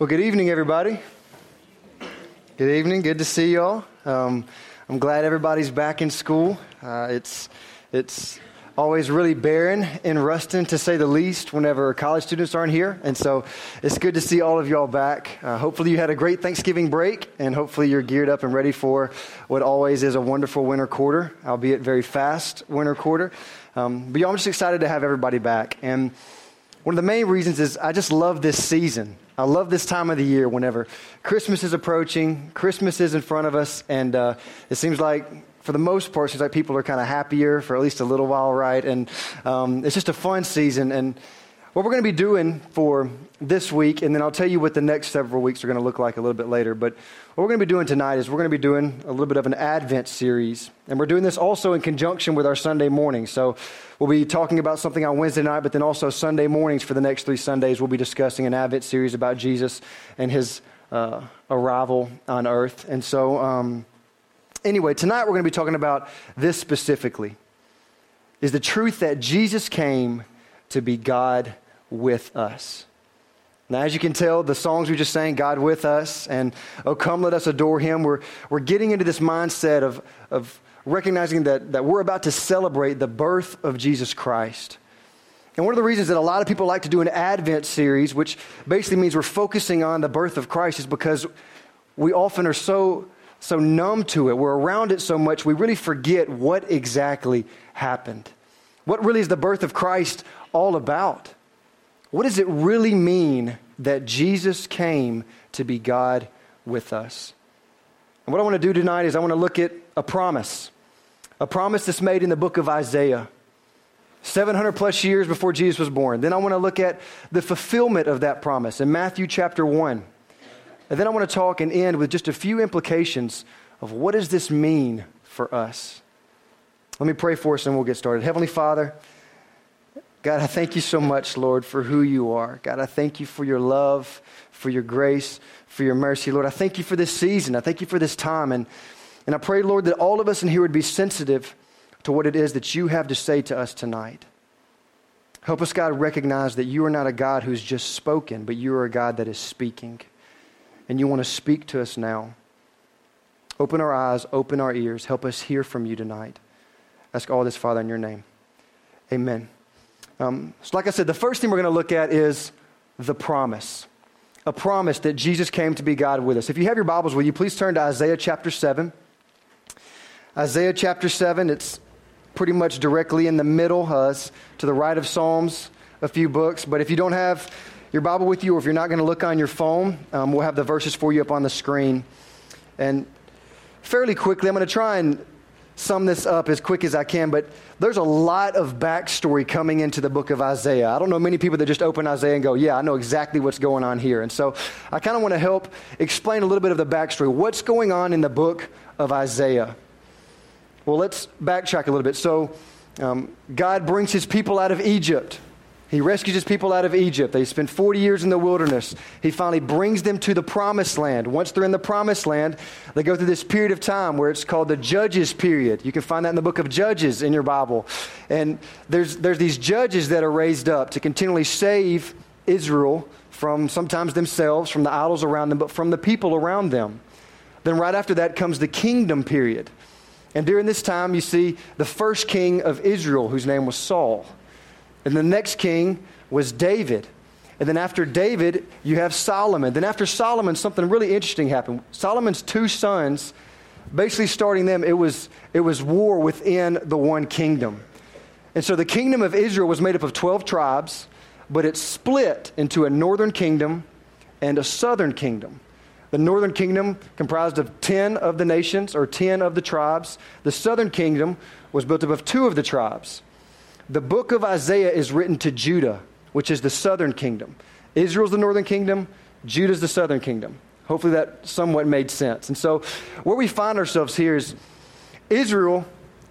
Well, good evening, everybody. Good evening. Good to see y'all. Um, I'm glad everybody's back in school. Uh, it's it's always really barren in Ruston, to say the least, whenever college students aren't here. And so it's good to see all of y'all back. Uh, hopefully, you had a great Thanksgiving break, and hopefully, you're geared up and ready for what always is a wonderful winter quarter, albeit very fast winter quarter. Um, but y'all, I'm just excited to have everybody back. And one of the main reasons is I just love this season. I love this time of the year whenever Christmas is approaching, Christmas is in front of us, and uh, it seems like, for the most part, it seems like people are kind of happier for at least a little while, right? And um, it's just a fun season. And what we're going to be doing for this week, and then I'll tell you what the next several weeks are going to look like a little bit later. But what we're going to be doing tonight is we're going to be doing a little bit of an Advent series. And we're doing this also in conjunction with our Sunday morning. So we'll be talking about something on Wednesday night, but then also Sunday mornings for the next three Sundays, we'll be discussing an Advent series about Jesus and his uh, arrival on earth. And so, um, anyway, tonight we're going to be talking about this specifically is the truth that Jesus came to be God with us. Now, as you can tell, the songs we just sang, God with us, and Oh, come, let us adore him, we're, we're getting into this mindset of, of recognizing that, that we're about to celebrate the birth of Jesus Christ. And one of the reasons that a lot of people like to do an Advent series, which basically means we're focusing on the birth of Christ, is because we often are so, so numb to it. We're around it so much, we really forget what exactly happened. What really is the birth of Christ all about? What does it really mean that Jesus came to be God with us? And what I want to do tonight is I want to look at a promise, a promise that's made in the book of Isaiah. 700 plus years before Jesus was born. Then I want to look at the fulfillment of that promise in Matthew chapter 1. And then I want to talk and end with just a few implications of what does this mean for us. Let me pray for us and we'll get started. Heavenly Father, God, I thank you so much, Lord, for who you are. God, I thank you for your love, for your grace, for your mercy. Lord, I thank you for this season. I thank you for this time. And, and I pray, Lord, that all of us in here would be sensitive to what it is that you have to say to us tonight. Help us, God, recognize that you are not a God who's just spoken, but you are a God that is speaking. And you want to speak to us now. Open our eyes, open our ears. Help us hear from you tonight. Ask all this, Father, in your name. Amen. Um, so, like I said, the first thing we're going to look at is the promise. A promise that Jesus came to be God with us. If you have your Bibles, will you please turn to Isaiah chapter 7? Isaiah chapter 7, it's pretty much directly in the middle, uh, to the right of Psalms, a few books. But if you don't have your Bible with you, or if you're not going to look on your phone, um, we'll have the verses for you up on the screen. And fairly quickly, I'm going to try and sum this up as quick as I can, but there's a lot of backstory coming into the book of Isaiah. I don't know many people that just open Isaiah and go, Yeah, I know exactly what's going on here. And so I kind of want to help explain a little bit of the backstory. What's going on in the book of Isaiah? Well, let's backtrack a little bit. So, um, God brings his people out of Egypt. He rescues his people out of Egypt. They spend 40 years in the wilderness. He finally brings them to the promised land. Once they're in the promised land, they go through this period of time where it's called the Judges period. You can find that in the book of Judges in your Bible. And there's, there's these judges that are raised up to continually save Israel from sometimes themselves, from the idols around them, but from the people around them. Then right after that comes the kingdom period. And during this time, you see the first king of Israel, whose name was Saul. And the next king was David. And then after David, you have Solomon. Then after Solomon, something really interesting happened. Solomon's two sons, basically starting them, it was, it was war within the one kingdom. And so the kingdom of Israel was made up of 12 tribes, but it split into a northern kingdom and a southern kingdom. The northern kingdom comprised of 10 of the nations or 10 of the tribes. The southern kingdom was built up of two of the tribes. The book of Isaiah is written to Judah, which is the southern kingdom. Israel's the northern kingdom, Judah's the southern kingdom. Hopefully that somewhat made sense. And so where we find ourselves here is Israel,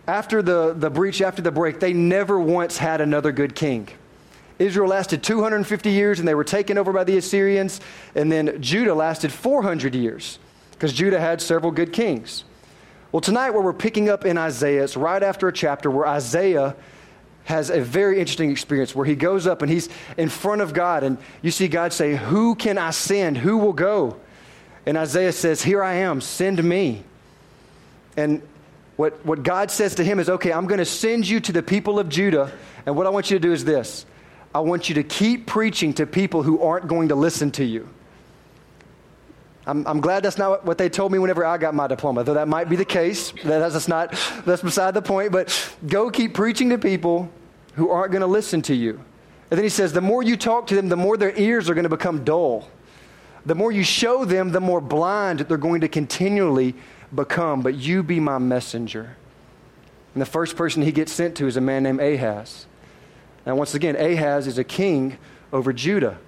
after the, the breach, after the break, they never once had another good king. Israel lasted 250 years and they were taken over by the Assyrians. And then Judah lasted 400 years because Judah had several good kings. Well, tonight, where we're picking up in Isaiah, it's right after a chapter where Isaiah has a very interesting experience where he goes up and he's in front of God, and you see God say, Who can I send? Who will go? And Isaiah says, Here I am, send me. And what, what God says to him is, Okay, I'm going to send you to the people of Judah, and what I want you to do is this I want you to keep preaching to people who aren't going to listen to you. I'm, I'm, glad that's not what they told me whenever I got my diploma, though that might be the case. That's, that's not, that's beside the point. But go keep preaching to people who aren't going to listen to you. And then he says, the more you talk to them, the more their ears are going to become dull. The more you show them, the more blind they're going to continually become. But you be my messenger. And the first person he gets sent to is a man named Ahaz. Now, once again, Ahaz is a king over Judah.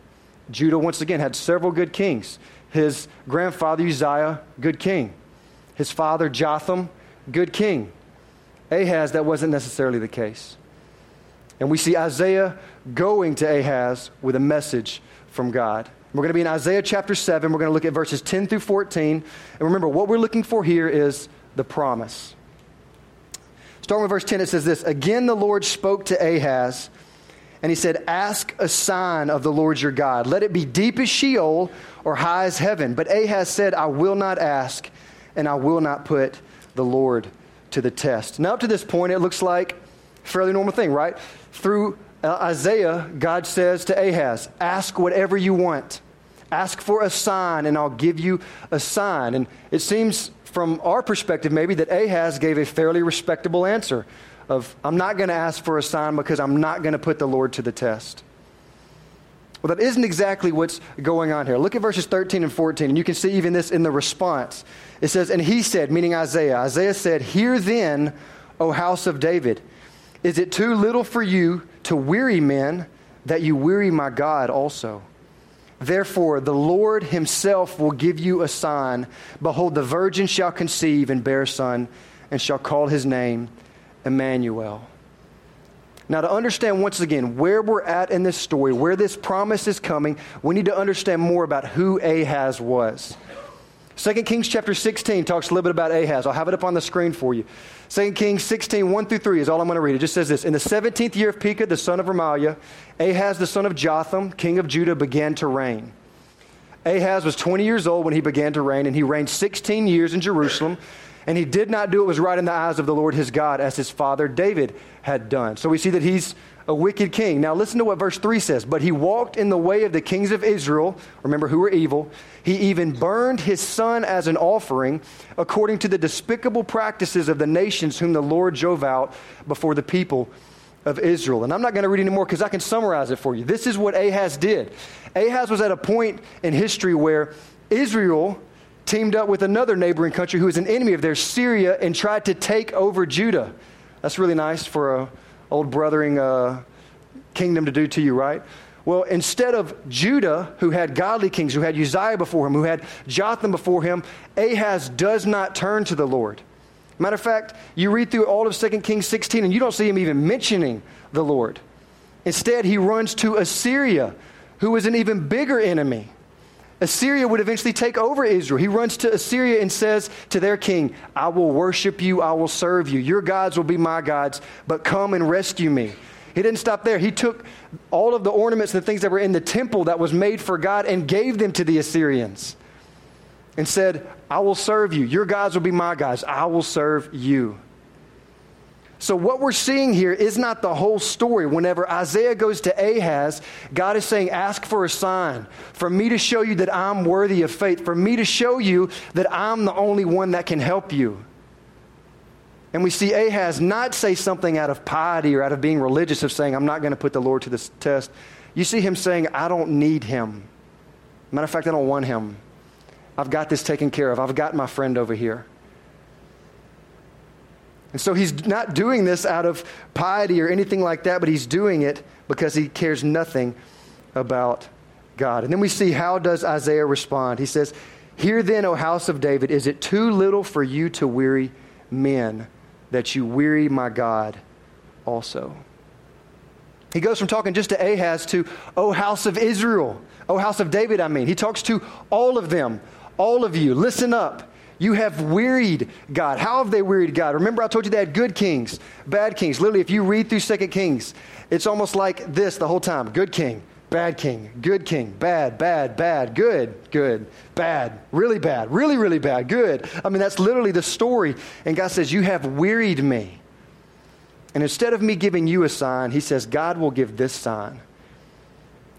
Judah, once again, had several good kings. His grandfather Uzziah, good king. His father Jotham, good king. Ahaz, that wasn't necessarily the case. And we see Isaiah going to Ahaz with a message from God. We're going to be in Isaiah chapter 7. We're going to look at verses 10 through 14. And remember, what we're looking for here is the promise. Starting with verse 10, it says this Again, the Lord spoke to Ahaz and he said, Ask a sign of the Lord your God. Let it be deep as Sheol or high as heaven. But Ahaz said, I will not ask, and I will not put the Lord to the test. Now, up to this point, it looks like fairly normal thing, right? Through uh, Isaiah, God says to Ahaz, Ask whatever you want. Ask for a sign, and I'll give you a sign. And it seems from our perspective, maybe, that Ahaz gave a fairly respectable answer of, I'm not going to ask for a sign because I'm not going to put the Lord to the test. Well, that isn't exactly what's going on here. Look at verses 13 and 14, and you can see even this in the response. It says, And he said, meaning Isaiah, Isaiah said, Hear then, O house of David, is it too little for you to weary men that you weary my God also? Therefore, the Lord himself will give you a sign. Behold, the virgin shall conceive and bear a son, and shall call his name Emmanuel. Now, to understand once again where we're at in this story, where this promise is coming, we need to understand more about who Ahaz was. 2 Kings chapter 16 talks a little bit about Ahaz. I'll have it up on the screen for you. 2 Kings 16, 1 through 3 is all I'm going to read. It just says this In the 17th year of Pekah, the son of Remaliah, Ahaz, the son of Jotham, king of Judah, began to reign. Ahaz was 20 years old when he began to reign, and he reigned 16 years in Jerusalem. And he did not do what was right in the eyes of the Lord his God, as his father David had done. So we see that he's a wicked king. Now listen to what verse 3 says. But he walked in the way of the kings of Israel, remember who were evil. He even burned his son as an offering, according to the despicable practices of the nations whom the Lord drove out before the people of Israel. And I'm not going to read anymore because I can summarize it for you. This is what Ahaz did. Ahaz was at a point in history where Israel teamed up with another neighboring country who was an enemy of theirs, Syria, and tried to take over Judah. That's really nice for an old brothering uh, kingdom to do to you, right? Well, instead of Judah, who had godly kings, who had Uzziah before him, who had Jotham before him, Ahaz does not turn to the Lord. Matter of fact, you read through all of 2 Kings 16 and you don't see him even mentioning the Lord. Instead, he runs to Assyria, who is an even bigger enemy. Assyria would eventually take over Israel. He runs to Assyria and says to their king, I will worship you, I will serve you. Your gods will be my gods, but come and rescue me. He didn't stop there. He took all of the ornaments and the things that were in the temple that was made for God and gave them to the Assyrians and said, I will serve you. Your gods will be my gods. I will serve you. So, what we're seeing here is not the whole story. Whenever Isaiah goes to Ahaz, God is saying, Ask for a sign, for me to show you that I'm worthy of faith, for me to show you that I'm the only one that can help you. And we see Ahaz not say something out of piety or out of being religious, of saying, I'm not going to put the Lord to this test. You see him saying, I don't need him. Matter of fact, I don't want him. I've got this taken care of. I've got my friend over here. And so he's not doing this out of piety or anything like that, but he's doing it because he cares nothing about God. And then we see how does Isaiah respond? He says, "Hear then, O house of David, is it too little for you to weary men that you weary my God also?" He goes from talking just to Ahaz to, "O house of Israel, O house of David, I mean." He talks to all of them. All of you, listen up. You have wearied God. How have they wearied God? Remember, I told you they had good kings, bad kings. Literally, if you read through Second Kings, it's almost like this the whole time good king, bad king, good king, bad, bad, bad, good, good, bad, really bad, really, really bad, good. I mean, that's literally the story. And God says, You have wearied me. And instead of me giving you a sign, He says, God will give this sign.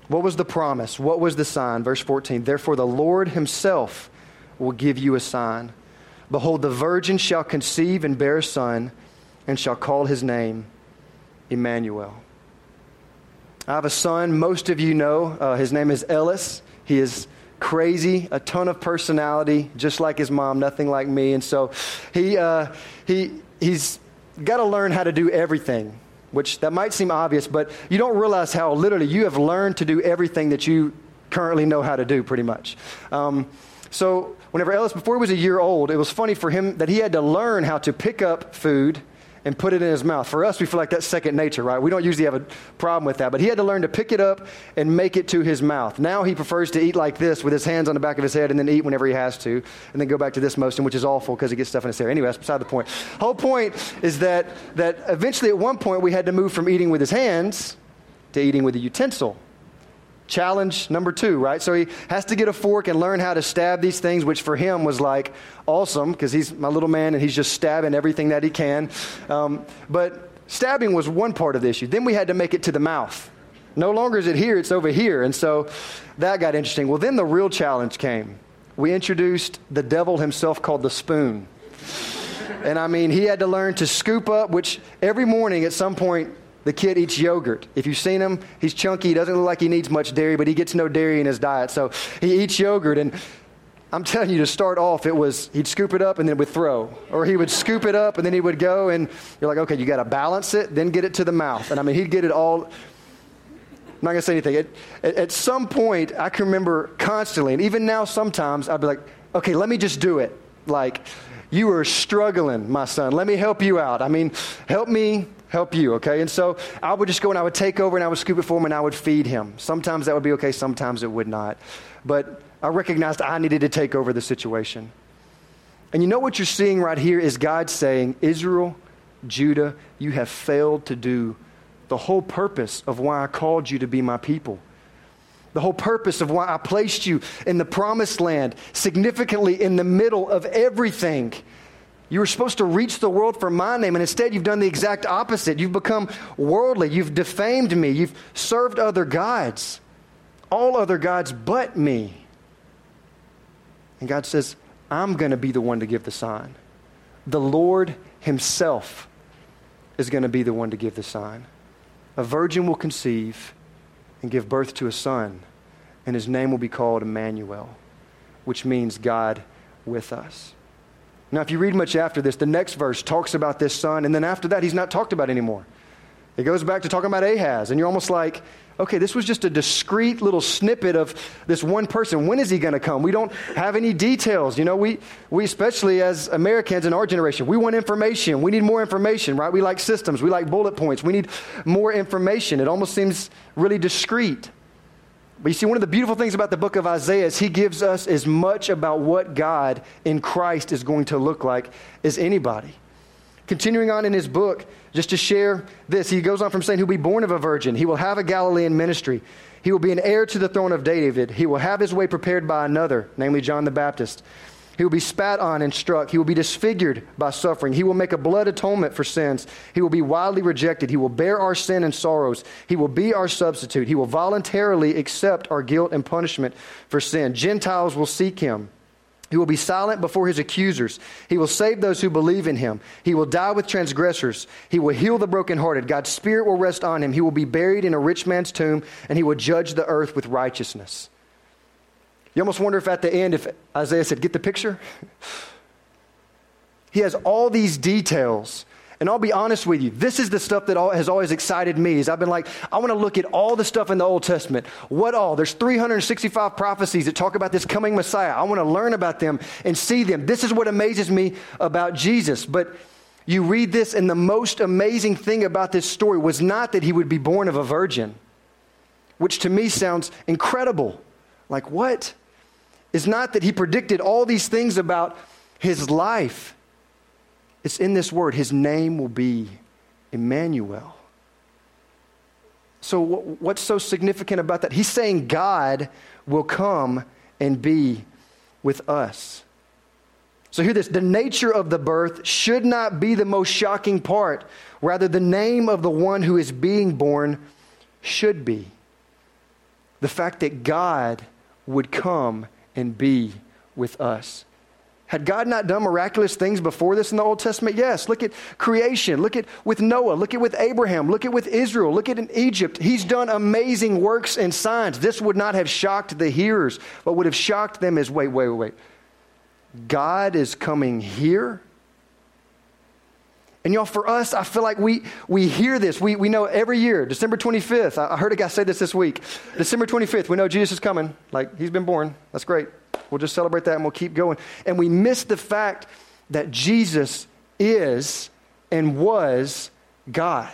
What was the promise? What was the sign? Verse 14 Therefore, the Lord Himself will give you a sign. Behold, the virgin shall conceive and bear a son, and shall call his name Emmanuel. I have a son, most of you know. Uh, his name is Ellis. He is crazy, a ton of personality, just like his mom, nothing like me. And so he, uh, he, he's got to learn how to do everything, which that might seem obvious, but you don't realize how literally you have learned to do everything that you currently know how to do, pretty much. Um, so whenever Ellis, before he was a year old, it was funny for him that he had to learn how to pick up food and put it in his mouth. For us, we feel like that's second nature, right? We don't usually have a problem with that. But he had to learn to pick it up and make it to his mouth. Now he prefers to eat like this with his hands on the back of his head and then eat whenever he has to, and then go back to this motion, which is awful because he gets stuff in his hair. Anyway, that's beside the point. Whole point is that, that eventually at one point we had to move from eating with his hands to eating with a utensil. Challenge number two, right? So he has to get a fork and learn how to stab these things, which for him was like awesome because he's my little man and he's just stabbing everything that he can. Um, but stabbing was one part of the issue. Then we had to make it to the mouth. No longer is it here, it's over here. And so that got interesting. Well, then the real challenge came. We introduced the devil himself called the spoon. And I mean, he had to learn to scoop up, which every morning at some point the kid eats yogurt. If you've seen him, he's chunky. He doesn't look like he needs much dairy, but he gets no dairy in his diet. So he eats yogurt. And I'm telling you, to start off, it was he'd scoop it up and then would throw. Or he would scoop it up and then he would go. And you're like, okay, you got to balance it, then get it to the mouth. And I mean, he'd get it all. I'm not to say anything. At, at some point, I can remember constantly, and even now sometimes, I'd be like, okay, let me just do it. Like, you are struggling, my son. Let me help you out. I mean, help me help you, okay? And so I would just go and I would take over and I would scoop it for him and I would feed him. Sometimes that would be okay, sometimes it would not. But I recognized I needed to take over the situation. And you know what you're seeing right here is God saying, Israel, Judah, you have failed to do the whole purpose of why I called you to be my people. The whole purpose of why I placed you in the promised land, significantly in the middle of everything you were supposed to reach the world for my name, and instead you've done the exact opposite. You've become worldly. You've defamed me. You've served other gods, all other gods but me. And God says, I'm going to be the one to give the sign. The Lord Himself is going to be the one to give the sign. A virgin will conceive and give birth to a son, and his name will be called Emmanuel, which means God with us. Now, if you read much after this, the next verse talks about this son, and then after that, he's not talked about anymore. It goes back to talking about Ahaz, and you're almost like, okay, this was just a discrete little snippet of this one person. When is he going to come? We don't have any details. You know, we, we, especially as Americans in our generation, we want information. We need more information, right? We like systems. We like bullet points. We need more information. It almost seems really discreet. But you see, one of the beautiful things about the book of Isaiah is he gives us as much about what God in Christ is going to look like as anybody. Continuing on in his book, just to share this, he goes on from saying he'll be born of a virgin, he will have a Galilean ministry, he will be an heir to the throne of David, he will have his way prepared by another, namely John the Baptist. He will be spat on and struck. He will be disfigured by suffering. He will make a blood atonement for sins. He will be widely rejected. He will bear our sin and sorrows. He will be our substitute. He will voluntarily accept our guilt and punishment for sin. Gentiles will seek him. He will be silent before his accusers. He will save those who believe in him. He will die with transgressors. He will heal the brokenhearted. God's spirit will rest on him. He will be buried in a rich man's tomb, and he will judge the earth with righteousness. You almost wonder if at the end, if Isaiah said, Get the picture? he has all these details. And I'll be honest with you, this is the stuff that has always excited me. Is I've been like, I want to look at all the stuff in the Old Testament. What all? There's 365 prophecies that talk about this coming Messiah. I want to learn about them and see them. This is what amazes me about Jesus. But you read this, and the most amazing thing about this story was not that he would be born of a virgin, which to me sounds incredible. Like, what? Is not that he predicted all these things about his life. It's in this word. His name will be Emmanuel. So, what's so significant about that? He's saying God will come and be with us. So, hear this the nature of the birth should not be the most shocking part. Rather, the name of the one who is being born should be. The fact that God would come and be with us. Had God not done miraculous things before this in the Old Testament? Yes. Look at creation. Look at with Noah. Look at with Abraham. Look at with Israel. Look at in Egypt. He's done amazing works and signs. This would not have shocked the hearers. What would have shocked them is wait, wait, wait. God is coming here and y'all, for us, I feel like we, we hear this. We, we know every year, December 25th. I, I heard a guy say this this week. December 25th, we know Jesus is coming. Like, he's been born. That's great. We'll just celebrate that and we'll keep going. And we miss the fact that Jesus is and was God.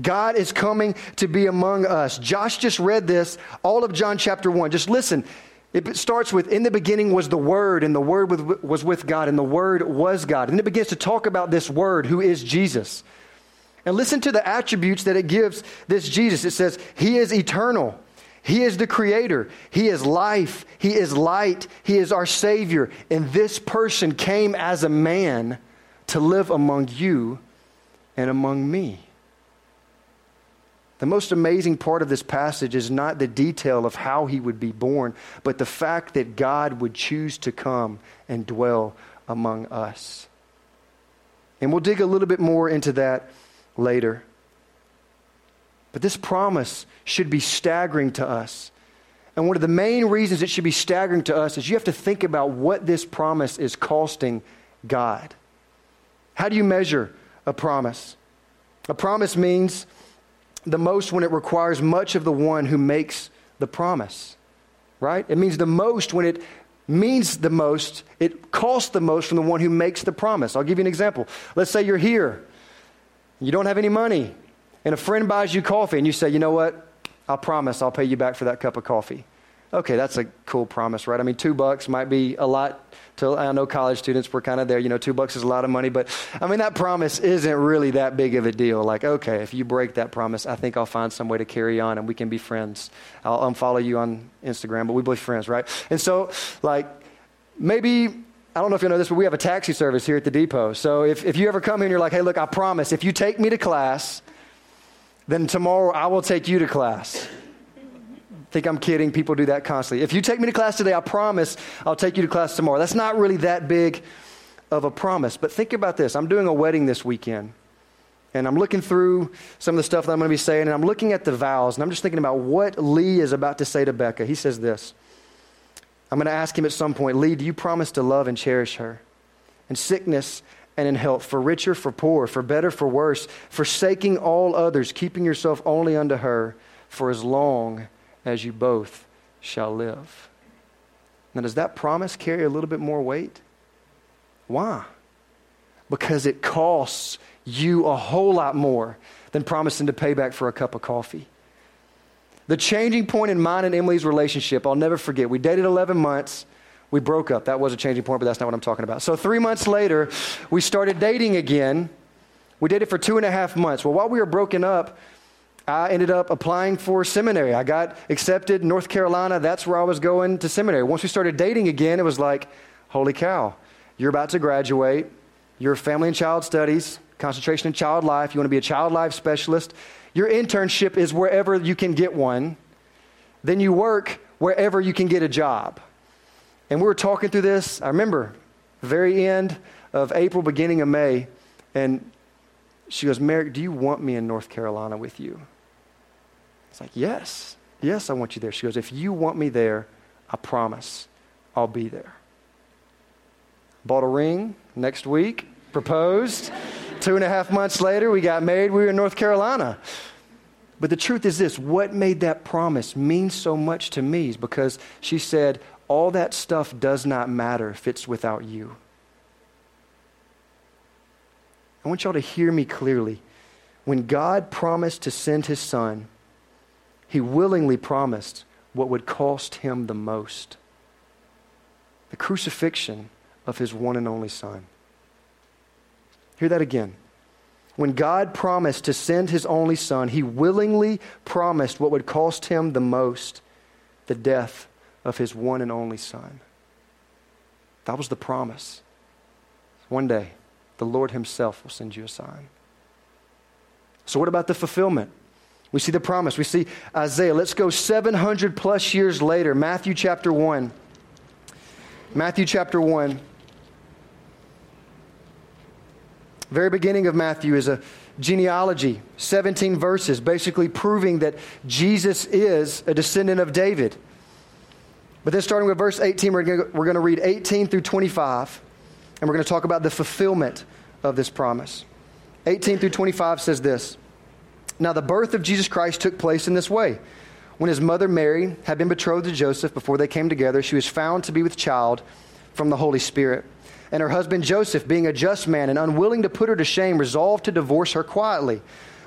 God is coming to be among us. Josh just read this, all of John chapter 1. Just listen. It starts with, in the beginning was the Word, and the Word was with God, and the Word was God. And it begins to talk about this Word, who is Jesus. And listen to the attributes that it gives this Jesus. It says, He is eternal. He is the creator. He is life. He is light. He is our Savior. And this person came as a man to live among you and among me. The most amazing part of this passage is not the detail of how he would be born, but the fact that God would choose to come and dwell among us. And we'll dig a little bit more into that later. But this promise should be staggering to us. And one of the main reasons it should be staggering to us is you have to think about what this promise is costing God. How do you measure a promise? A promise means the most when it requires much of the one who makes the promise, right? It means the most when it means the most, it costs the most from the one who makes the promise. I'll give you an example. Let's say you're here, you don't have any money, and a friend buys you coffee, and you say, you know what? I'll promise I'll pay you back for that cup of coffee. Okay, that's a cool promise, right? I mean, two bucks might be a lot to, I know college students were kind of there, you know, two bucks is a lot of money, but I mean, that promise isn't really that big of a deal. Like, okay, if you break that promise, I think I'll find some way to carry on and we can be friends. I'll unfollow you on Instagram, but we be friends, right? And so, like, maybe I don't know if you know this, but we have a taxi service here at the depot. So if, if you ever come here and you're like, hey, look, I promise, if you take me to class, then tomorrow I will take you to class think I'm kidding. People do that constantly. If you take me to class today, I promise I'll take you to class tomorrow. That's not really that big of a promise. But think about this I'm doing a wedding this weekend. And I'm looking through some of the stuff that I'm going to be saying, and I'm looking at the vows, and I'm just thinking about what Lee is about to say to Becca. He says this I'm going to ask him at some point, Lee, do you promise to love and cherish her? In sickness and in health, for richer, for poor, for better, for worse, forsaking all others, keeping yourself only unto her for as long as you both shall live. Now, does that promise carry a little bit more weight? Why? Because it costs you a whole lot more than promising to pay back for a cup of coffee. The changing point in mine and Emily's relationship, I'll never forget. We dated 11 months. We broke up. That was a changing point, but that's not what I'm talking about. So, three months later, we started dating again. We dated for two and a half months. Well, while we were broken up, I ended up applying for seminary. I got accepted North Carolina. That's where I was going to seminary. Once we started dating again, it was like, holy cow, you're about to graduate. You're family and child studies, concentration in child life. You want to be a child life specialist. Your internship is wherever you can get one. Then you work wherever you can get a job. And we were talking through this. I remember very end of April, beginning of May. And she goes, Merrick, do you want me in North Carolina with you? It's like, yes, yes, I want you there. She goes, if you want me there, I promise I'll be there. Bought a ring next week, proposed. Two and a half months later, we got married. We were in North Carolina. But the truth is this what made that promise mean so much to me is because she said, All that stuff does not matter if it's without you. I want y'all to hear me clearly. When God promised to send his son, he willingly promised what would cost him the most. the crucifixion of his one and only Son. Hear that again. When God promised to send his only Son, he willingly promised what would cost him the most the death of his one and only Son. That was the promise. One day, the Lord himself will send you a sign. So, what about the fulfillment? We see the promise. We see Isaiah. Let's go 700 plus years later, Matthew chapter 1. Matthew chapter 1. Very beginning of Matthew is a genealogy, 17 verses, basically proving that Jesus is a descendant of David. But then, starting with verse 18, we're going, to, read 18 through 25, and we're going to talk about the fulfillment of this promise. 18 through 25 says this Now, the birth of Jesus Christ took place in this way. When his mother Mary had been betrothed to Joseph before they came together, she was found to be with child from the Holy Spirit. And her husband Joseph, being a just man and unwilling to put her to shame, resolved to divorce her quietly.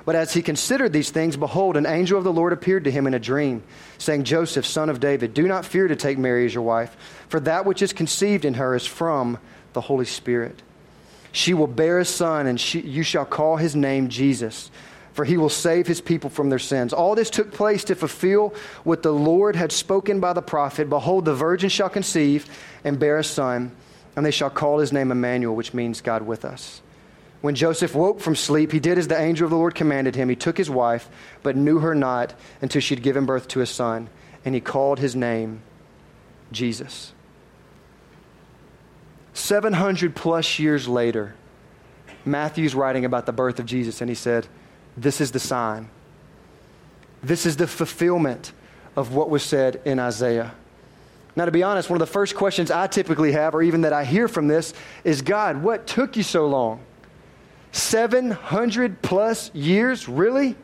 But as he considered these things, behold, an angel of the Lord appeared to him in a dream, saying, Joseph, son of David, do not fear to take Mary as your wife, for that which is conceived in her is from the Holy Spirit. She will bear a son, and she, you shall call his name Jesus for he will save his people from their sins. All this took place to fulfill what the Lord had spoken by the prophet Behold, the virgin shall conceive and bear a son, and they shall call his name Emmanuel, which means God with us. When Joseph woke from sleep, he did as the angel of the Lord commanded him. He took his wife, but knew her not until she had given birth to a son, and he called his name Jesus. 700 plus years later, Matthew's writing about the birth of Jesus, and he said, this is the sign. This is the fulfillment of what was said in Isaiah. Now, to be honest, one of the first questions I typically have, or even that I hear from this, is God, what took you so long? 700 plus years? Really?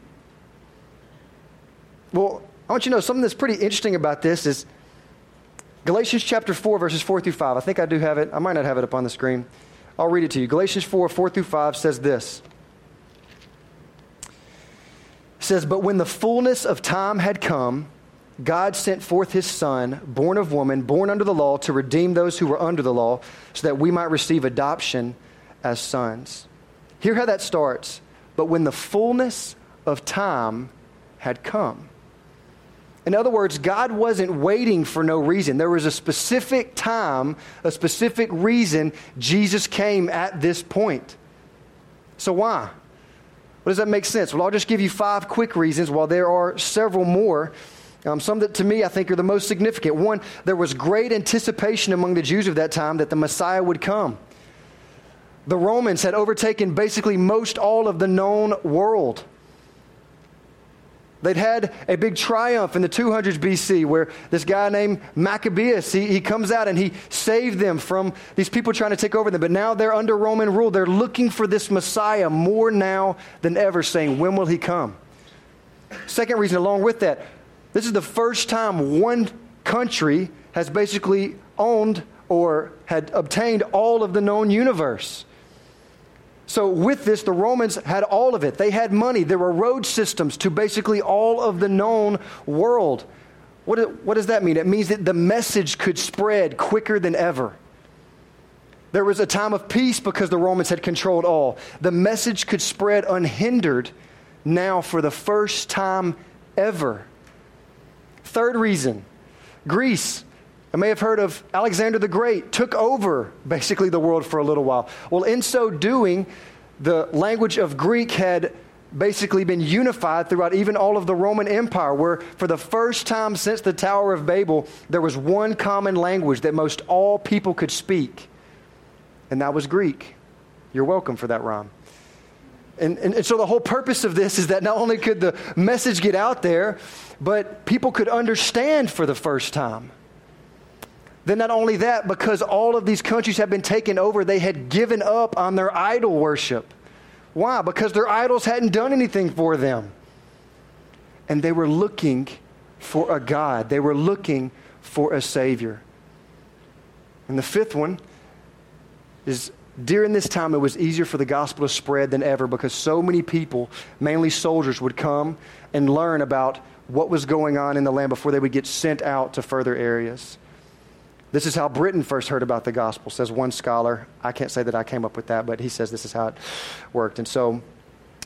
Well, I want you to know something that's pretty interesting about this is Galatians chapter 4, verses 4 through 5. I think I do have it. I might not have it up on the screen. I'll read it to you. Galatians 4, 4 through 5 says this says, But when the fullness of time had come, God sent forth his Son, born of woman, born under the law, to redeem those who were under the law, so that we might receive adoption as sons. Hear how that starts. But when the fullness of time had come. In other words, God wasn't waiting for no reason. There was a specific time, a specific reason Jesus came at this point. So, why? What does that make sense? Well, I'll just give you five quick reasons while there are several more. Um, some that to me I think are the most significant. One, there was great anticipation among the Jews of that time that the Messiah would come. The Romans had overtaken basically most all of the known world. They'd had a big triumph in the 200s BC where this guy named Maccabeus, he, he comes out and he saved them from these people trying to take over them. But now they're under Roman rule. They're looking for this Messiah more now than ever, saying, When will he come? Second reason, along with that, this is the first time one country has basically owned or had obtained all of the known universe. So, with this, the Romans had all of it. They had money. There were road systems to basically all of the known world. What, what does that mean? It means that the message could spread quicker than ever. There was a time of peace because the Romans had controlled all. The message could spread unhindered now for the first time ever. Third reason Greece I may have heard of Alexander the Great took over basically the world for a little while. Well, in so doing, the language of Greek had basically been unified throughout even all of the Roman Empire, where for the first time since the Tower of Babel, there was one common language that most all people could speak, and that was Greek. You're welcome for that rhyme. And, and, and, so the whole purpose of this is that not only could the message get out there, but people could understand for the first time. Then, not only that, because all of these countries have been taken over, they had given up on their idol worship. Why? Because their idols hadn't done anything for them. And they were looking for a God, they were looking for a Savior. And the fifth one is during this time, it was easier for the gospel to spread than ever because so many people, mainly soldiers, would come and learn about what was going on in the land before they would get sent out to further areas. This is how Britain first heard about the gospel, says one scholar. I can't say that I came up with that, but he says this is how it worked. And so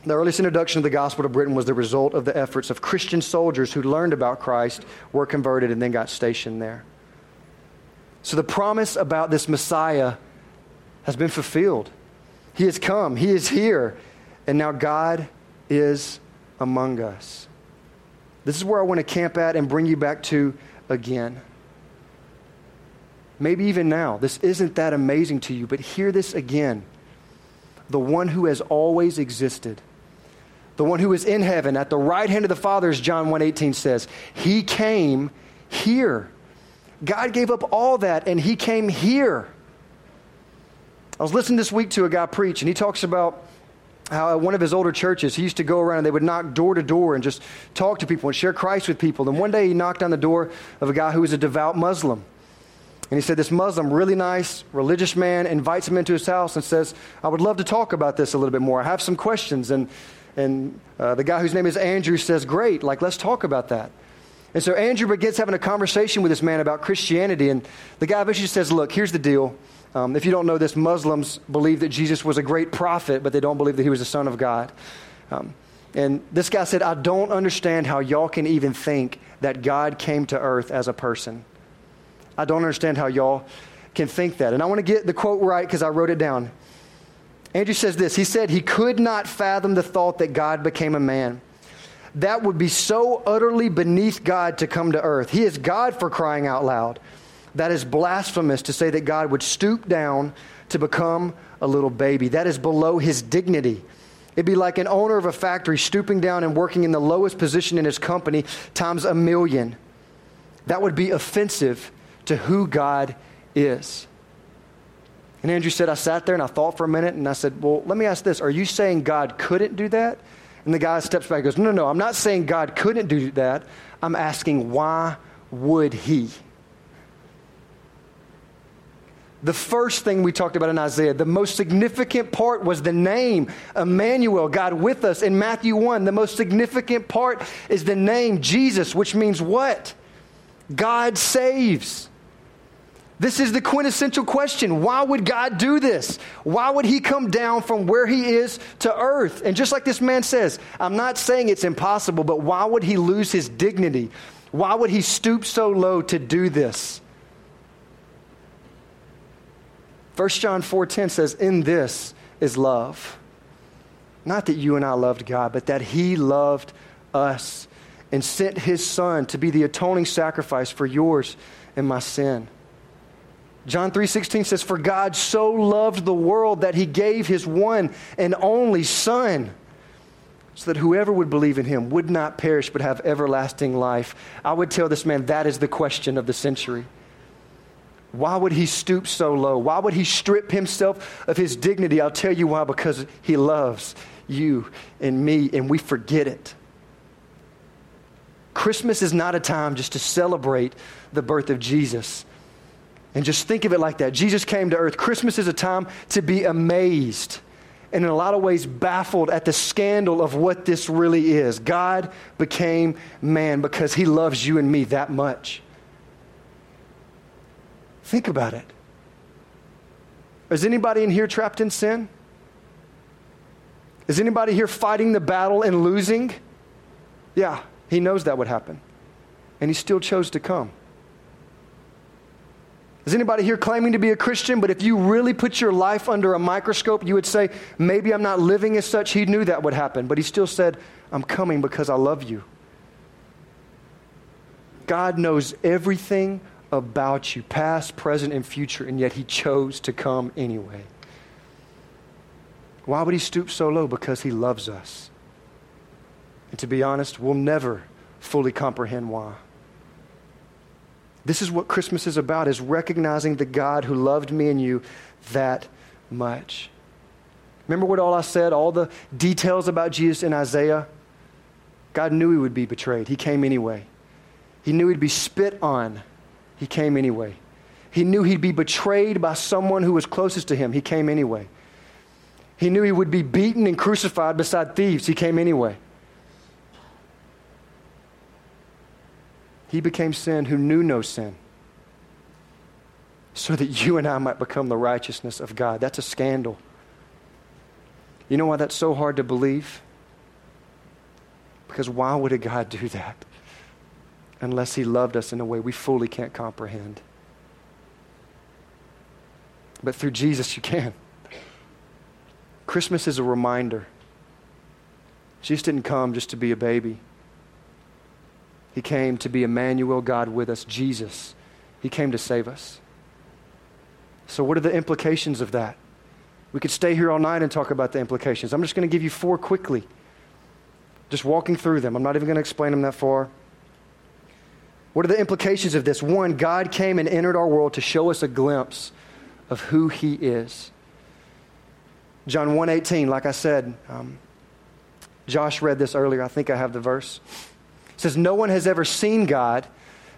the earliest introduction of the gospel to Britain was the result of the efforts of Christian soldiers who learned about Christ, were converted, and then got stationed there. So the promise about this Messiah has been fulfilled. He has come, He is here, and now God is among us. This is where I want to camp at and bring you back to again. Maybe even now, this isn't that amazing to you, but hear this again. The one who has always existed the one who is in heaven at the right hand of the Father, as John 1:18 says. He came here. God gave up all that and he came here. I was listening this week to a guy preach, and he talks about how at one of his older churches, he used to go around and they would knock door to door and just talk to people and share Christ with people. And one day he knocked on the door of a guy who was a devout Muslim. And he said, This Muslim, really nice, religious man, invites him into his house and says, I would love to talk about this a little bit more. I have some questions. And and uh, the guy whose name is Andrew says, Great, like, let's talk about that. And so Andrew begins having a conversation with this man about Christianity. And the guy eventually says, Look, here's the deal. Um, if you don't know this, Muslims believe that Jesus was a great prophet, but they don't believe that he was the Son of God. Um, and this guy said, I don't understand how y'all can even think that God came to earth as a person. I don't understand how y'all can think that. And I want to get the quote right because I wrote it down. Andrew says this He said he could not fathom the thought that God became a man. That would be so utterly beneath God to come to earth. He is God for crying out loud. That is blasphemous to say that God would stoop down to become a little baby. That is below his dignity. It'd be like an owner of a factory stooping down and working in the lowest position in his company times a million. That would be offensive to who God is. And Andrew said, I sat there and I thought for a minute and I said, Well, let me ask this. Are you saying God couldn't do that? And the guy steps back and goes, No, no, no. I'm not saying God couldn't do that. I'm asking, why would he? The first thing we talked about in Isaiah, the most significant part was the name, Emmanuel, God with us. In Matthew 1, the most significant part is the name, Jesus, which means what? God saves. This is the quintessential question. Why would God do this? Why would He come down from where He is to earth? And just like this man says, I'm not saying it's impossible, but why would He lose His dignity? Why would He stoop so low to do this? 1 John 4:10 says, "In this is love. Not that you and I loved God, but that He loved us and sent His Son to be the atoning sacrifice for yours and my sin." John 3:16 says for God so loved the world that he gave his one and only son so that whoever would believe in him would not perish but have everlasting life. I would tell this man that is the question of the century. Why would he stoop so low? Why would he strip himself of his dignity? I'll tell you why because he loves you and me and we forget it. Christmas is not a time just to celebrate the birth of Jesus. And just think of it like that. Jesus came to earth. Christmas is a time to be amazed and, in a lot of ways, baffled at the scandal of what this really is. God became man because he loves you and me that much. Think about it. Is anybody in here trapped in sin? Is anybody here fighting the battle and losing? Yeah, he knows that would happen. And he still chose to come. Is anybody here claiming to be a Christian, but if you really put your life under a microscope, you would say, maybe I'm not living as such. He knew that would happen, but he still said, I'm coming because I love you. God knows everything about you, past, present, and future, and yet he chose to come anyway. Why would he stoop so low? Because he loves us. And to be honest, we'll never fully comprehend why. This is what Christmas is about, is recognizing the God who loved me and you that much. Remember what all I said, all the details about Jesus in Isaiah? God knew he would be betrayed. He came anyway. He knew he'd be spit on. He came anyway. He knew he'd be betrayed by someone who was closest to him. He came anyway. He knew he would be beaten and crucified beside thieves. He came anyway. He became sin who knew no sin. so that you and I might become the righteousness of God. That's a scandal. You know why that's so hard to believe? Because why would a God do that unless He loved us in a way we fully can't comprehend? But through Jesus, you can. Christmas is a reminder. Jesus didn't come just to be a baby. He came to be Emmanuel, God with us, Jesus. He came to save us. So, what are the implications of that? We could stay here all night and talk about the implications. I'm just going to give you four quickly, just walking through them. I'm not even going to explain them that far. What are the implications of this? One, God came and entered our world to show us a glimpse of who He is. John 1:18, like I said, um, Josh read this earlier. I think I have the verse. It says, "No one has ever seen God,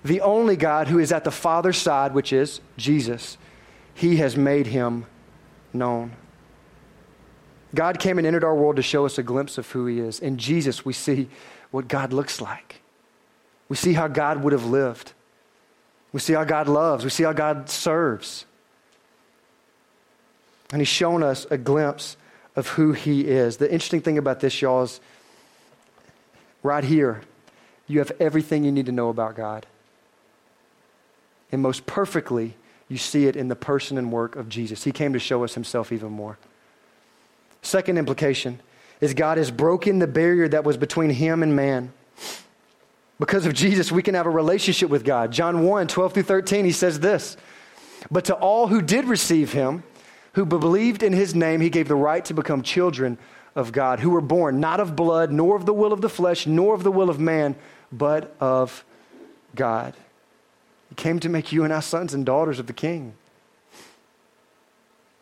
the only God who is at the Father's side, which is Jesus. He has made him known." God came and entered our world to show us a glimpse of who He is. In Jesus, we see what God looks like. We see how God would have lived. We see how God loves. We see how God serves. And he's shown us a glimpse of who he is. The interesting thing about this, y'all, is right here, you have everything you need to know about God. And most perfectly, you see it in the person and work of Jesus. He came to show us himself even more. Second implication is God has broken the barrier that was between him and man. Because of Jesus, we can have a relationship with God. John 1 12 through 13, he says this But to all who did receive him, who believed in his name, he gave the right to become children of God, who were born not of blood, nor of the will of the flesh, nor of the will of man, but of God. He came to make you and I sons and daughters of the King.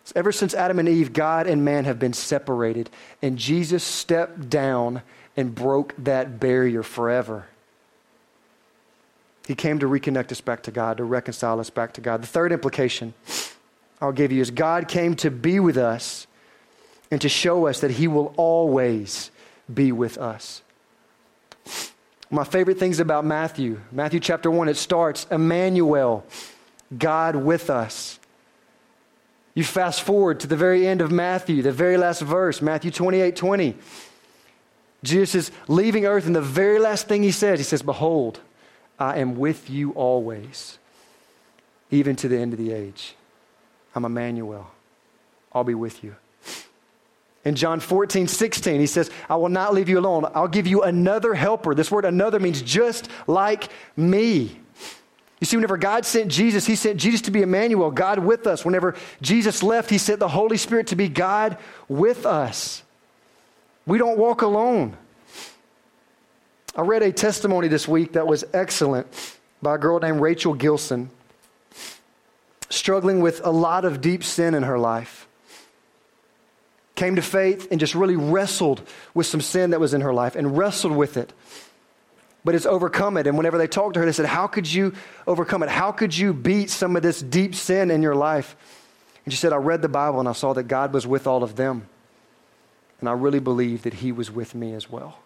So ever since Adam and Eve, God and man have been separated, and Jesus stepped down and broke that barrier forever. He came to reconnect us back to God, to reconcile us back to God. The third implication I'll give you is God came to be with us and to show us that He will always be with us. My favorite things about Matthew, Matthew chapter 1, it starts Emmanuel, God with us. You fast forward to the very end of Matthew, the very last verse, Matthew 28 20. Jesus is leaving earth, and the very last thing he says, he says, Behold, I am with you always, even to the end of the age. I'm Emmanuel. I'll be with you. In John 14, 16, he says, I will not leave you alone. I'll give you another helper. This word another means just like me. You see, whenever God sent Jesus, he sent Jesus to be Emmanuel, God with us. Whenever Jesus left, he sent the Holy Spirit to be God with us. We don't walk alone. I read a testimony this week that was excellent by a girl named Rachel Gilson struggling with a lot of deep sin in her life. Came to faith and just really wrestled with some sin that was in her life and wrestled with it. But has overcome it. And whenever they talked to her, they said, How could you overcome it? How could you beat some of this deep sin in your life? And she said, I read the Bible and I saw that God was with all of them. And I really believe that He was with me as well.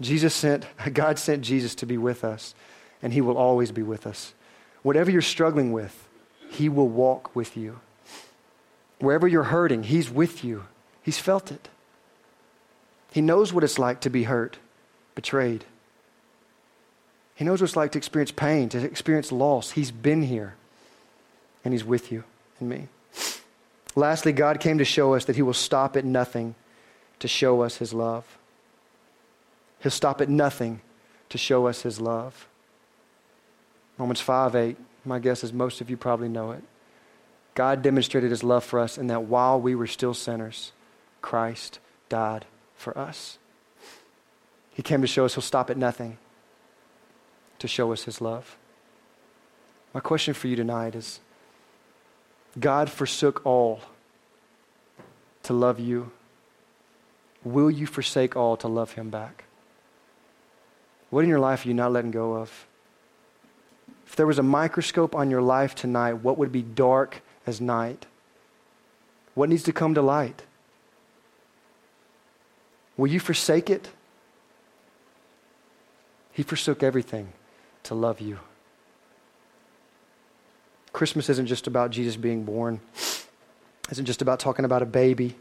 Jesus sent, God sent Jesus to be with us, and He will always be with us. Whatever you're struggling with, He will walk with you. Wherever you're hurting, He's with you. He's felt it. He knows what it's like to be hurt, betrayed. He knows what it's like to experience pain, to experience loss. He's been here, and He's with you and me. Lastly, God came to show us that He will stop at nothing to show us His love. He'll stop at nothing to show us His love. Romans 5 8, my guess is most of you probably know it. God demonstrated his love for us in that while we were still sinners, Christ died for us. He came to show us he'll stop at nothing to show us his love. My question for you tonight is God forsook all to love you. Will you forsake all to love him back? What in your life are you not letting go of? If there was a microscope on your life tonight, what would be dark as night? What needs to come to light? Will you forsake it? He forsook everything to love you. Christmas isn't just about Jesus being born, isn't just about talking about a baby.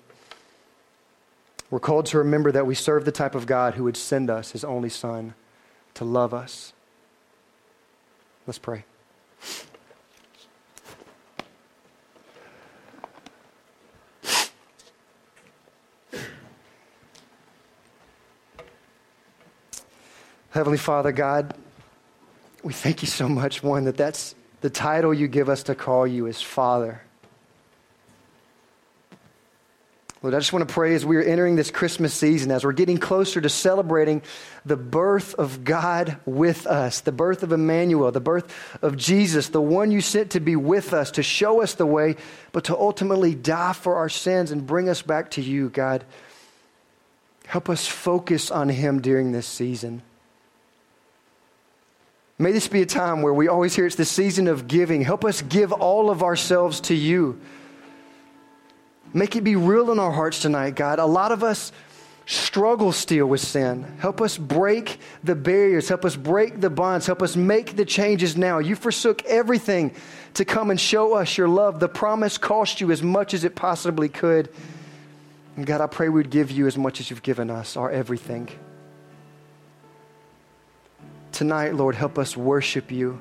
We're called to remember that we serve the type of God who would send us his only Son to love us. Let's pray. Heavenly Father, God, we thank you so much, one, that that's the title you give us to call you is Father. Lord, I just want to pray as we are entering this Christmas season, as we're getting closer to celebrating the birth of God with us, the birth of Emmanuel, the birth of Jesus, the one you sent to be with us, to show us the way, but to ultimately die for our sins and bring us back to you, God. Help us focus on him during this season. May this be a time where we always hear it's the season of giving. Help us give all of ourselves to you. Make it be real in our hearts tonight, God. A lot of us struggle still with sin. Help us break the barriers. Help us break the bonds. Help us make the changes now. You forsook everything to come and show us your love. The promise cost you as much as it possibly could. And God, I pray we'd give you as much as you've given us, our everything. Tonight, Lord, help us worship you.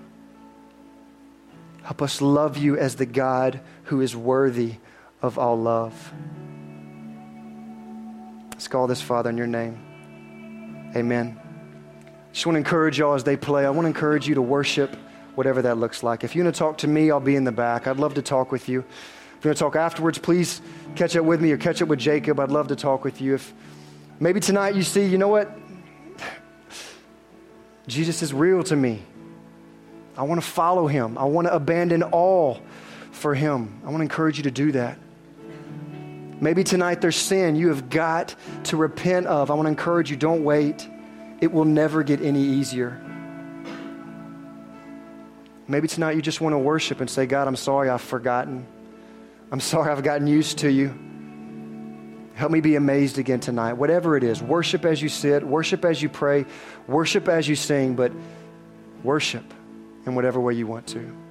Help us love you as the God who is worthy of all love. Let's call this, Father, in your name. Amen. Just want to encourage y'all as they play. I want to encourage you to worship whatever that looks like. If you want to talk to me, I'll be in the back. I'd love to talk with you. If you want to talk afterwards, please catch up with me or catch up with Jacob. I'd love to talk with you. If maybe tonight you see, you know what? Jesus is real to me. I want to follow him. I want to abandon all for him. I want to encourage you to do that. Maybe tonight there's sin you have got to repent of. I want to encourage you don't wait. It will never get any easier. Maybe tonight you just want to worship and say, God, I'm sorry I've forgotten. I'm sorry I've gotten used to you. Help me be amazed again tonight. Whatever it is, worship as you sit, worship as you pray, worship as you sing, but worship in whatever way you want to.